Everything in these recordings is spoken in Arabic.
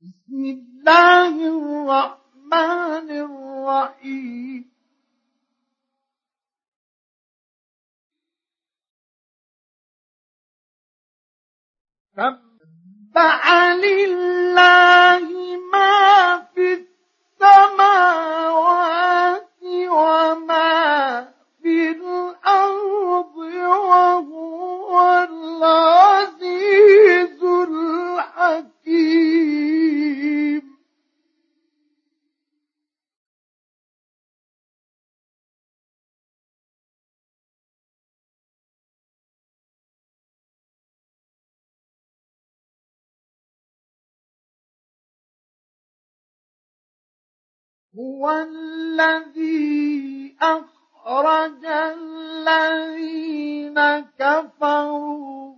بسم الله الرحمن الرحيم. سبح لله ما في السماوات وما هو الذي أخرج الذين كفروا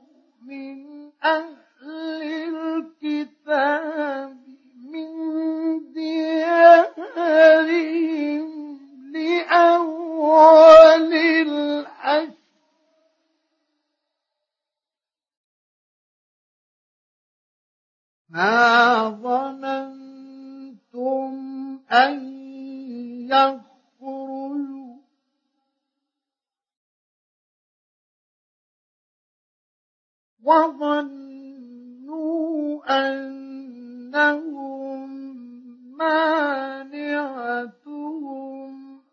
من أهل وظنوا أنهم مانعتهم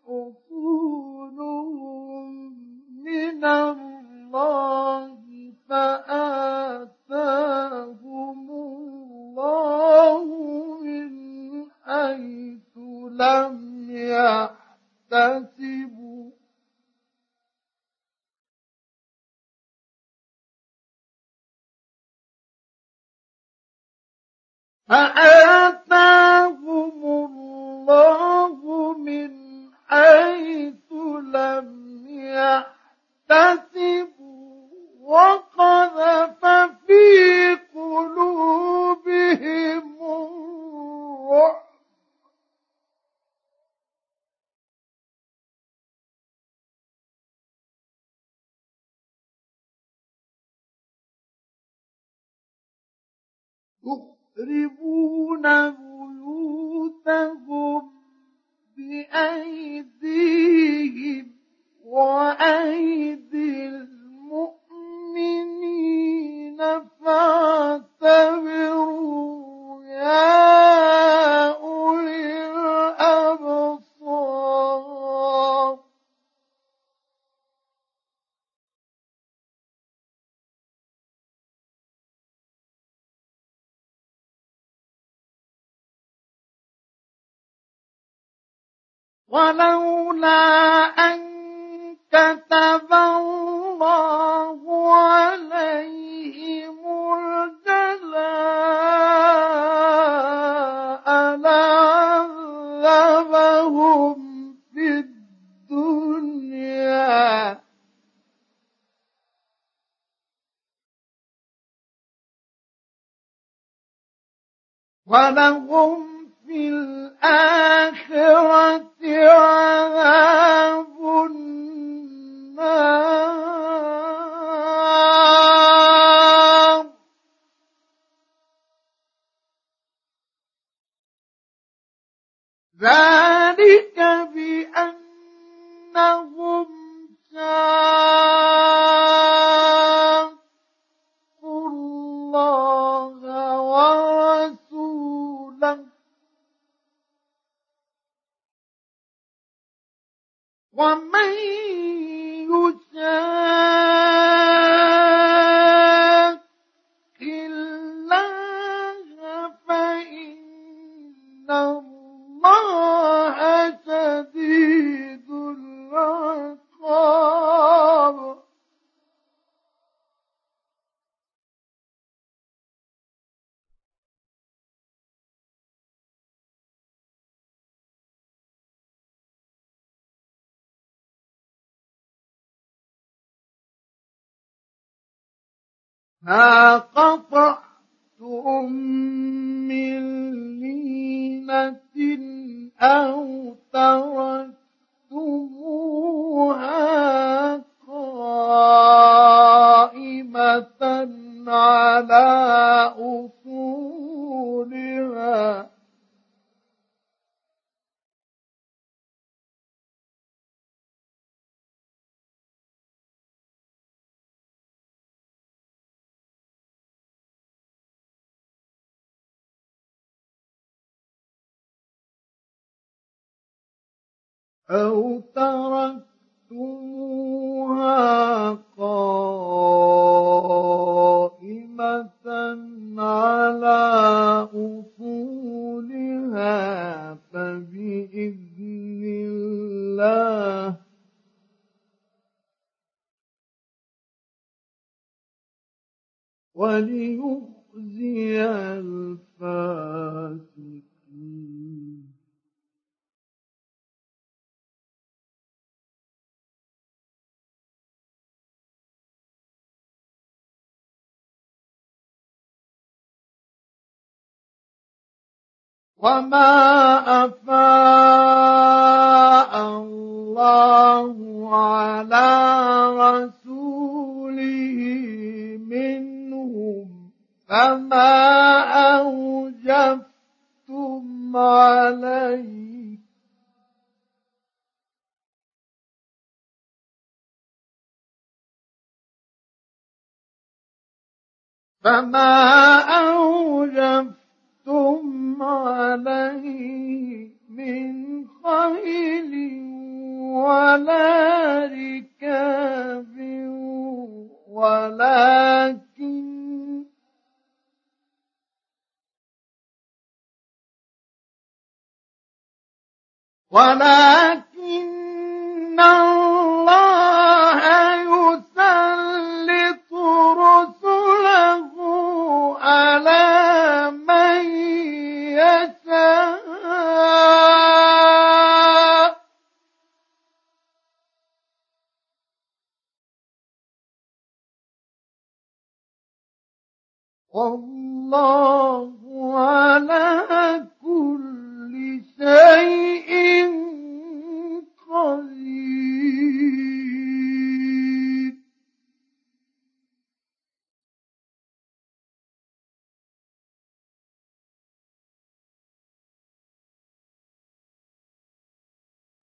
حصولهم من الله فآتاهم الله من حيث لم يحتسبوا فآتاهم ولولا أن كتب الله عليهم الجلاء لعذبهم في الدنيا. ولهم في الآخرة عذاب النار. ذلك ما قطعتم من لينة أو تركتموها قائمة على أصولها أو تركتموها قائمة على أصولها فبإذن الله وليخزي الفاسقين وما أفاء الله على رسوله منهم فما أوجفتم عليه فما أوجفتم ولا ركاب ولكن ولكن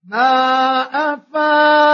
ما أفاء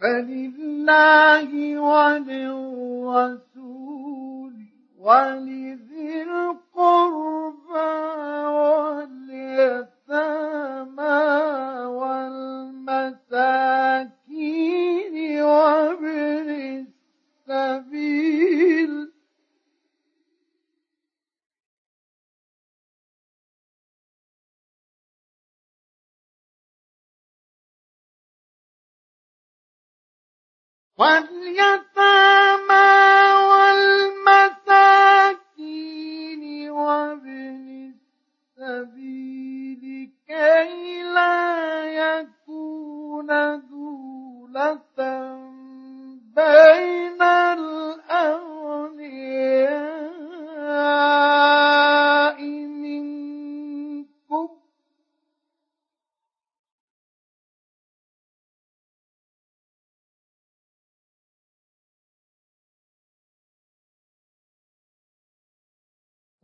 فلله وللرسول ولذي القربى واليتامى واليتامى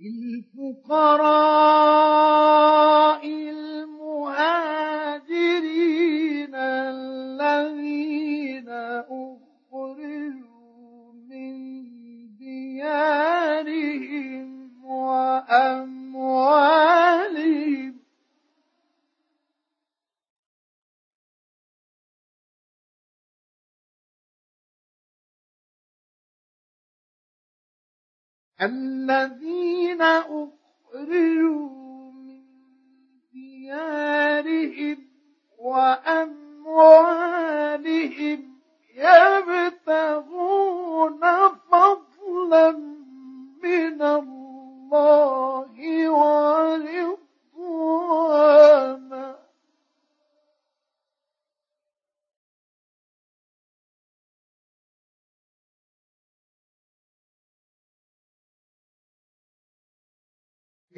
للفقراء المهاجرين الذين أخرجوا من ديارهم وأموالهم. الذين أخرجوا من ديارهم وأموالهم يبتغون فضلا من الله ورضوانا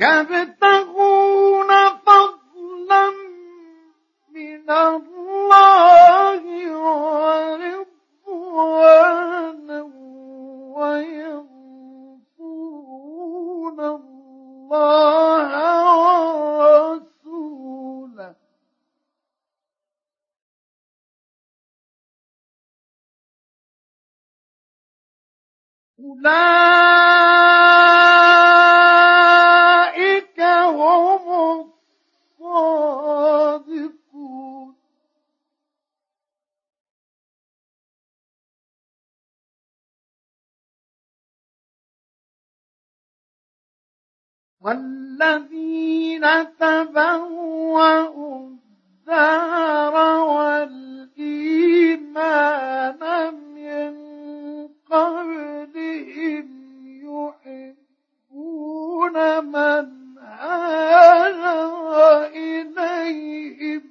يبتغون من هاجر إليهم.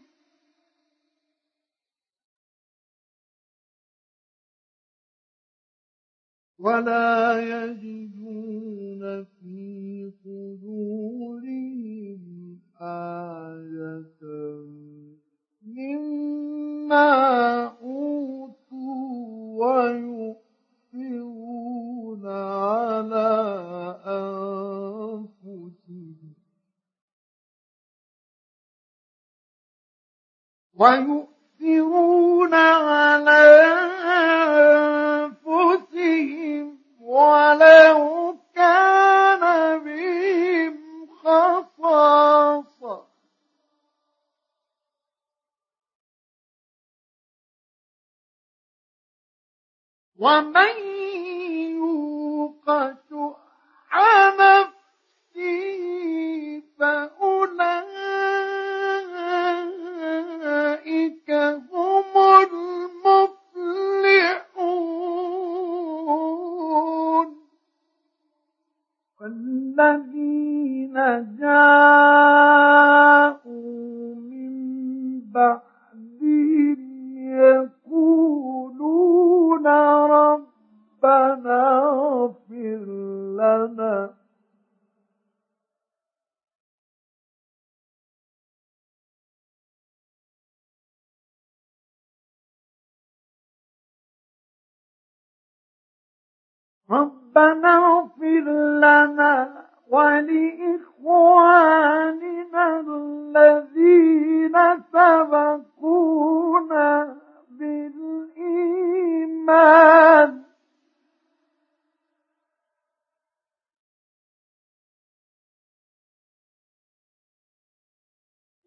ولا يجدون في صدورهم حاجة مما ويؤثرون على أنفسهم ولو كان بهم خصاصة. ومن يوق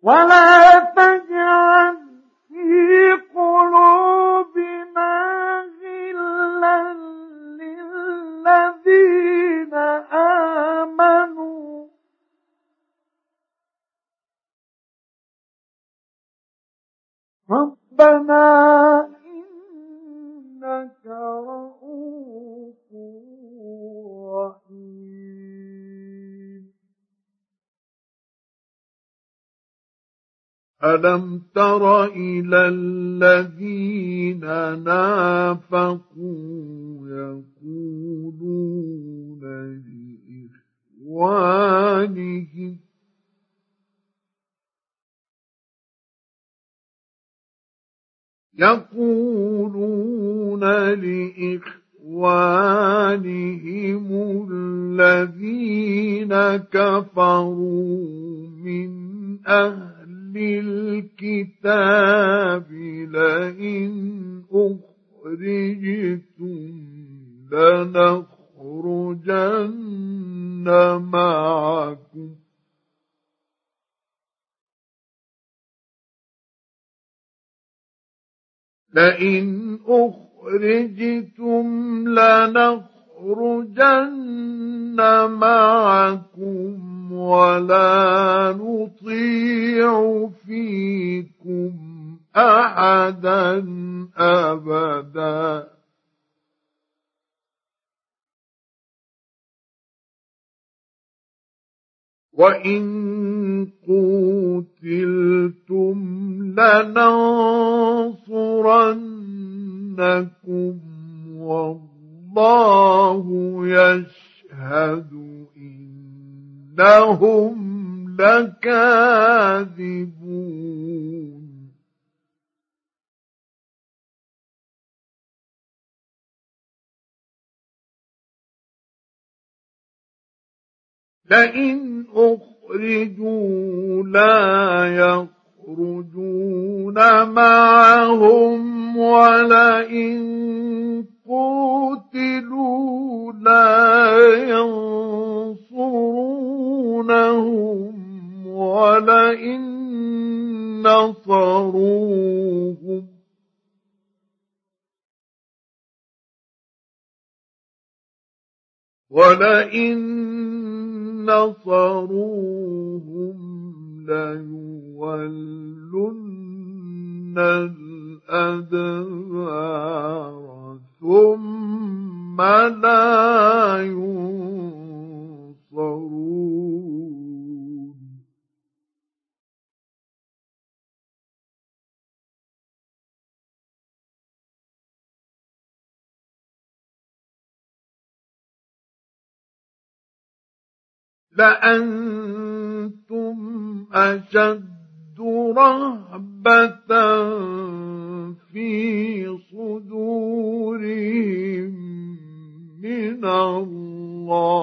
ولا ألم تر إلى الذين نافقوا يقولون لإخوانهم يقولون لإخوانهم الذين كفروا من أهل الكتاب لئن أخرجتم لنخرجن معكم. لئن أخرجتم لنخرجن لنخرجن معكم ولا نطيع فيكم أحدا أبدا. وإن قوتلتم لننصرنكم يشهد إنهم لكاذبون. لئن أخرجوا لا يخرجون معهم ولئن قتلوا لا ينصرونهم ولئن نصروهم. ولئن نصروهم ليولن الأدبار ثم لا ينصرون. لأنتم أشد رهبة في صدورهم من الله.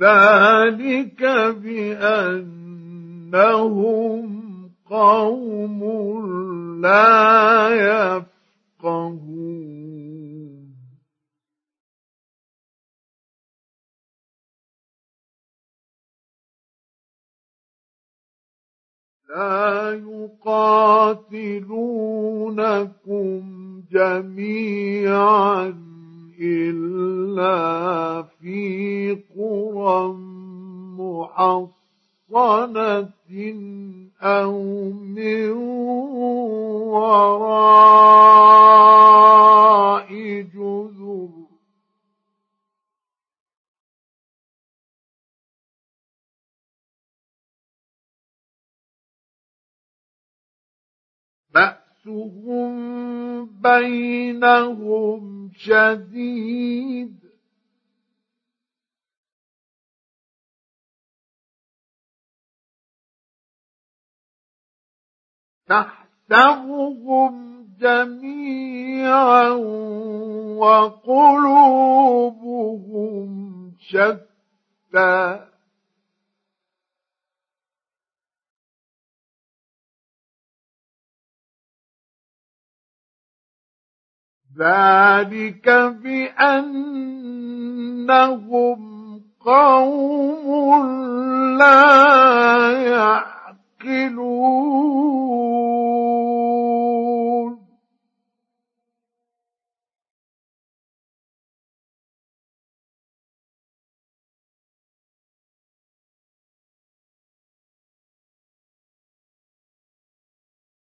ذلك بأنهم قوم لا يفعلون يفقهون. لا يقاتلونكم جميعا إلا في قرى محصنة. أو من وراء جذر بأسهم بينهم شديد تحسبهم جميعا وقلوبهم شتى. ذلك بأنهم قوم لا يعقلون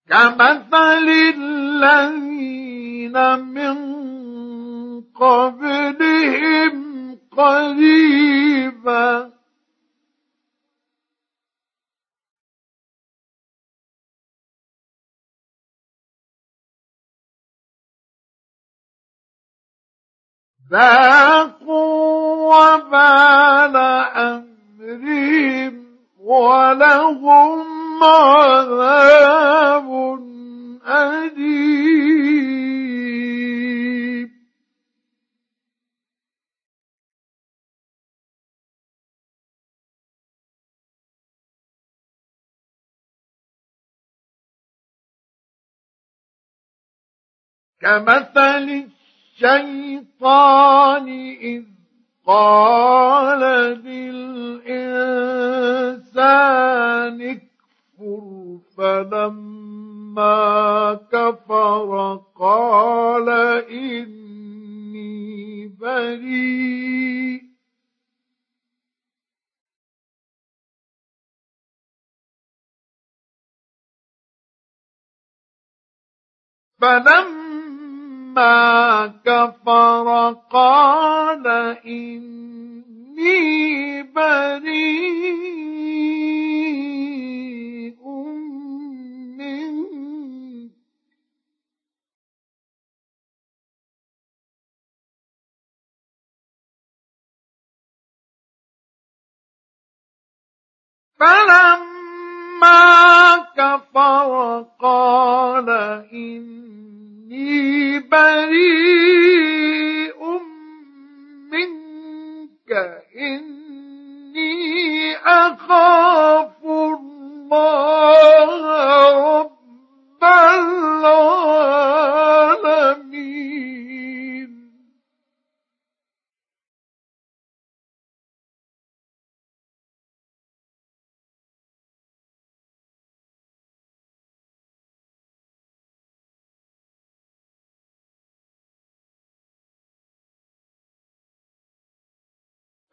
كمثل الذين من قبلهم قريبا ذاقوا وبال أمرهم ولهم عذاب أليم. كمثل الشيطان إذ قال للإنسان اكفر فلما كفر قال إني بريء. فلما كفر قال إني بريء فلما كفر قال إني بريء منك إني أخاف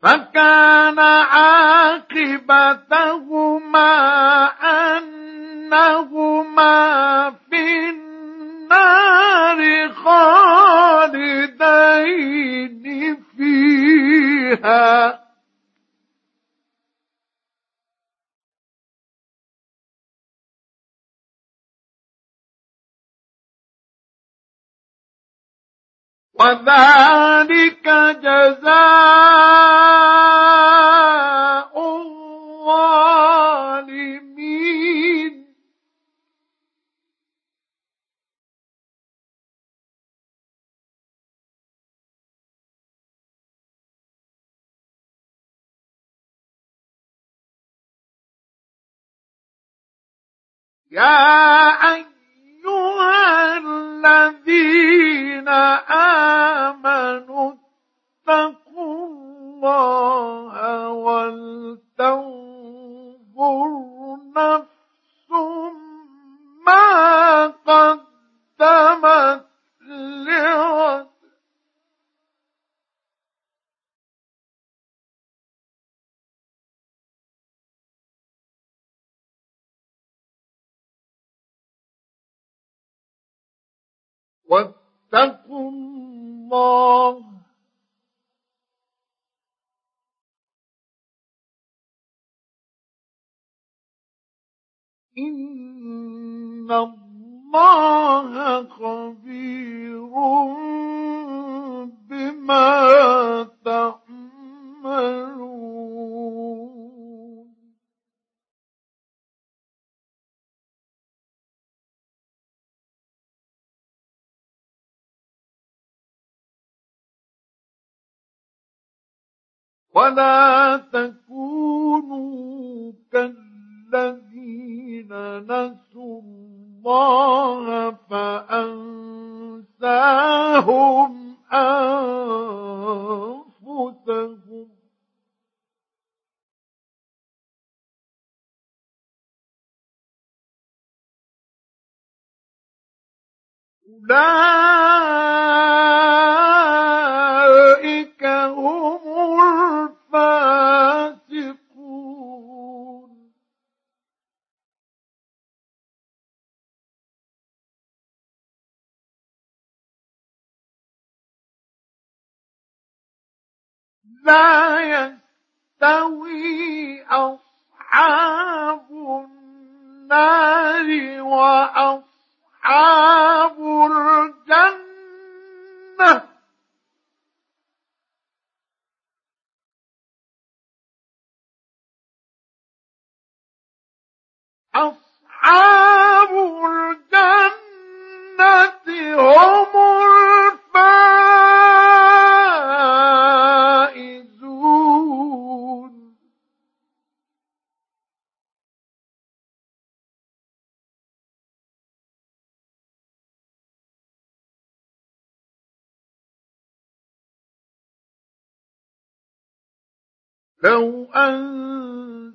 فكان عاقبتهما أنهما في النار خالدين فيها. وذلك جزاء الظالمين. يا أيها الذين آمنوا اتقوا الله ولتنظر نفس ما قدمت واتقوا الله. إن الله خبير بما تعملون. ولا تكونوا كالذين نسوا الله فأنساهم أنفسهم. أولئك لا يستوي أصحاب النار وأصحاب الجنة. أصحاب الجنة هم لو أنزلنا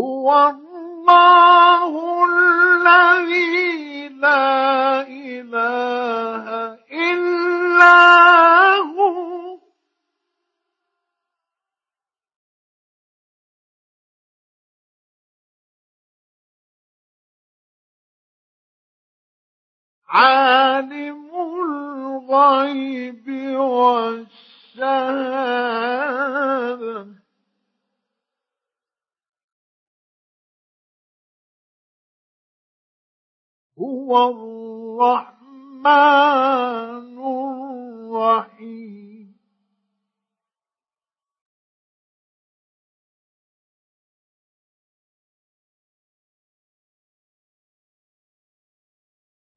هو الله الذي لا إله إلا هو. عالم الغيب والشهادة. هو الرحمن الرحيم.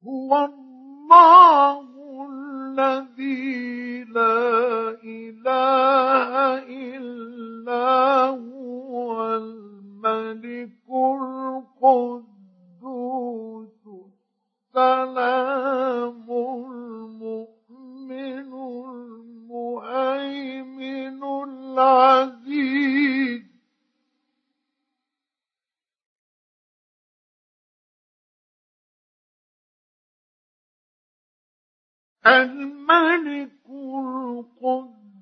هو الله الذي لا إله إلا هو الملك القدوس. السلام المؤمن المهيمن العزيز. الملك القدوس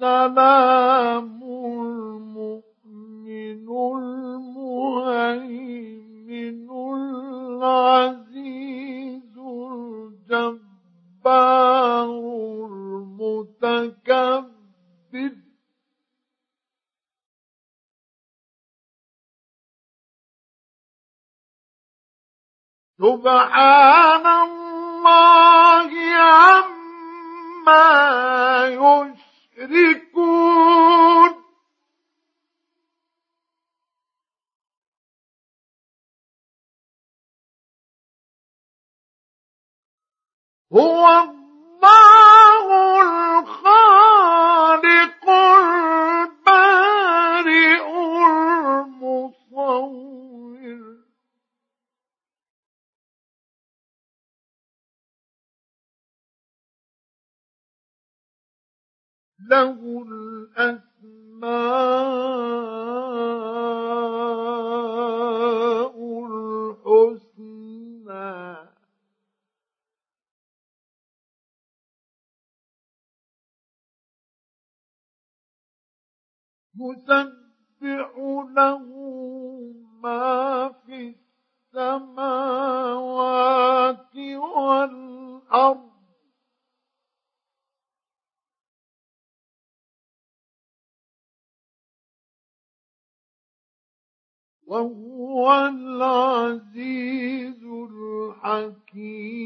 السلام سبحان له الأسماء الحسنى. يسبح له ما في السماوات والأرض. وهو العزيز الحكيم.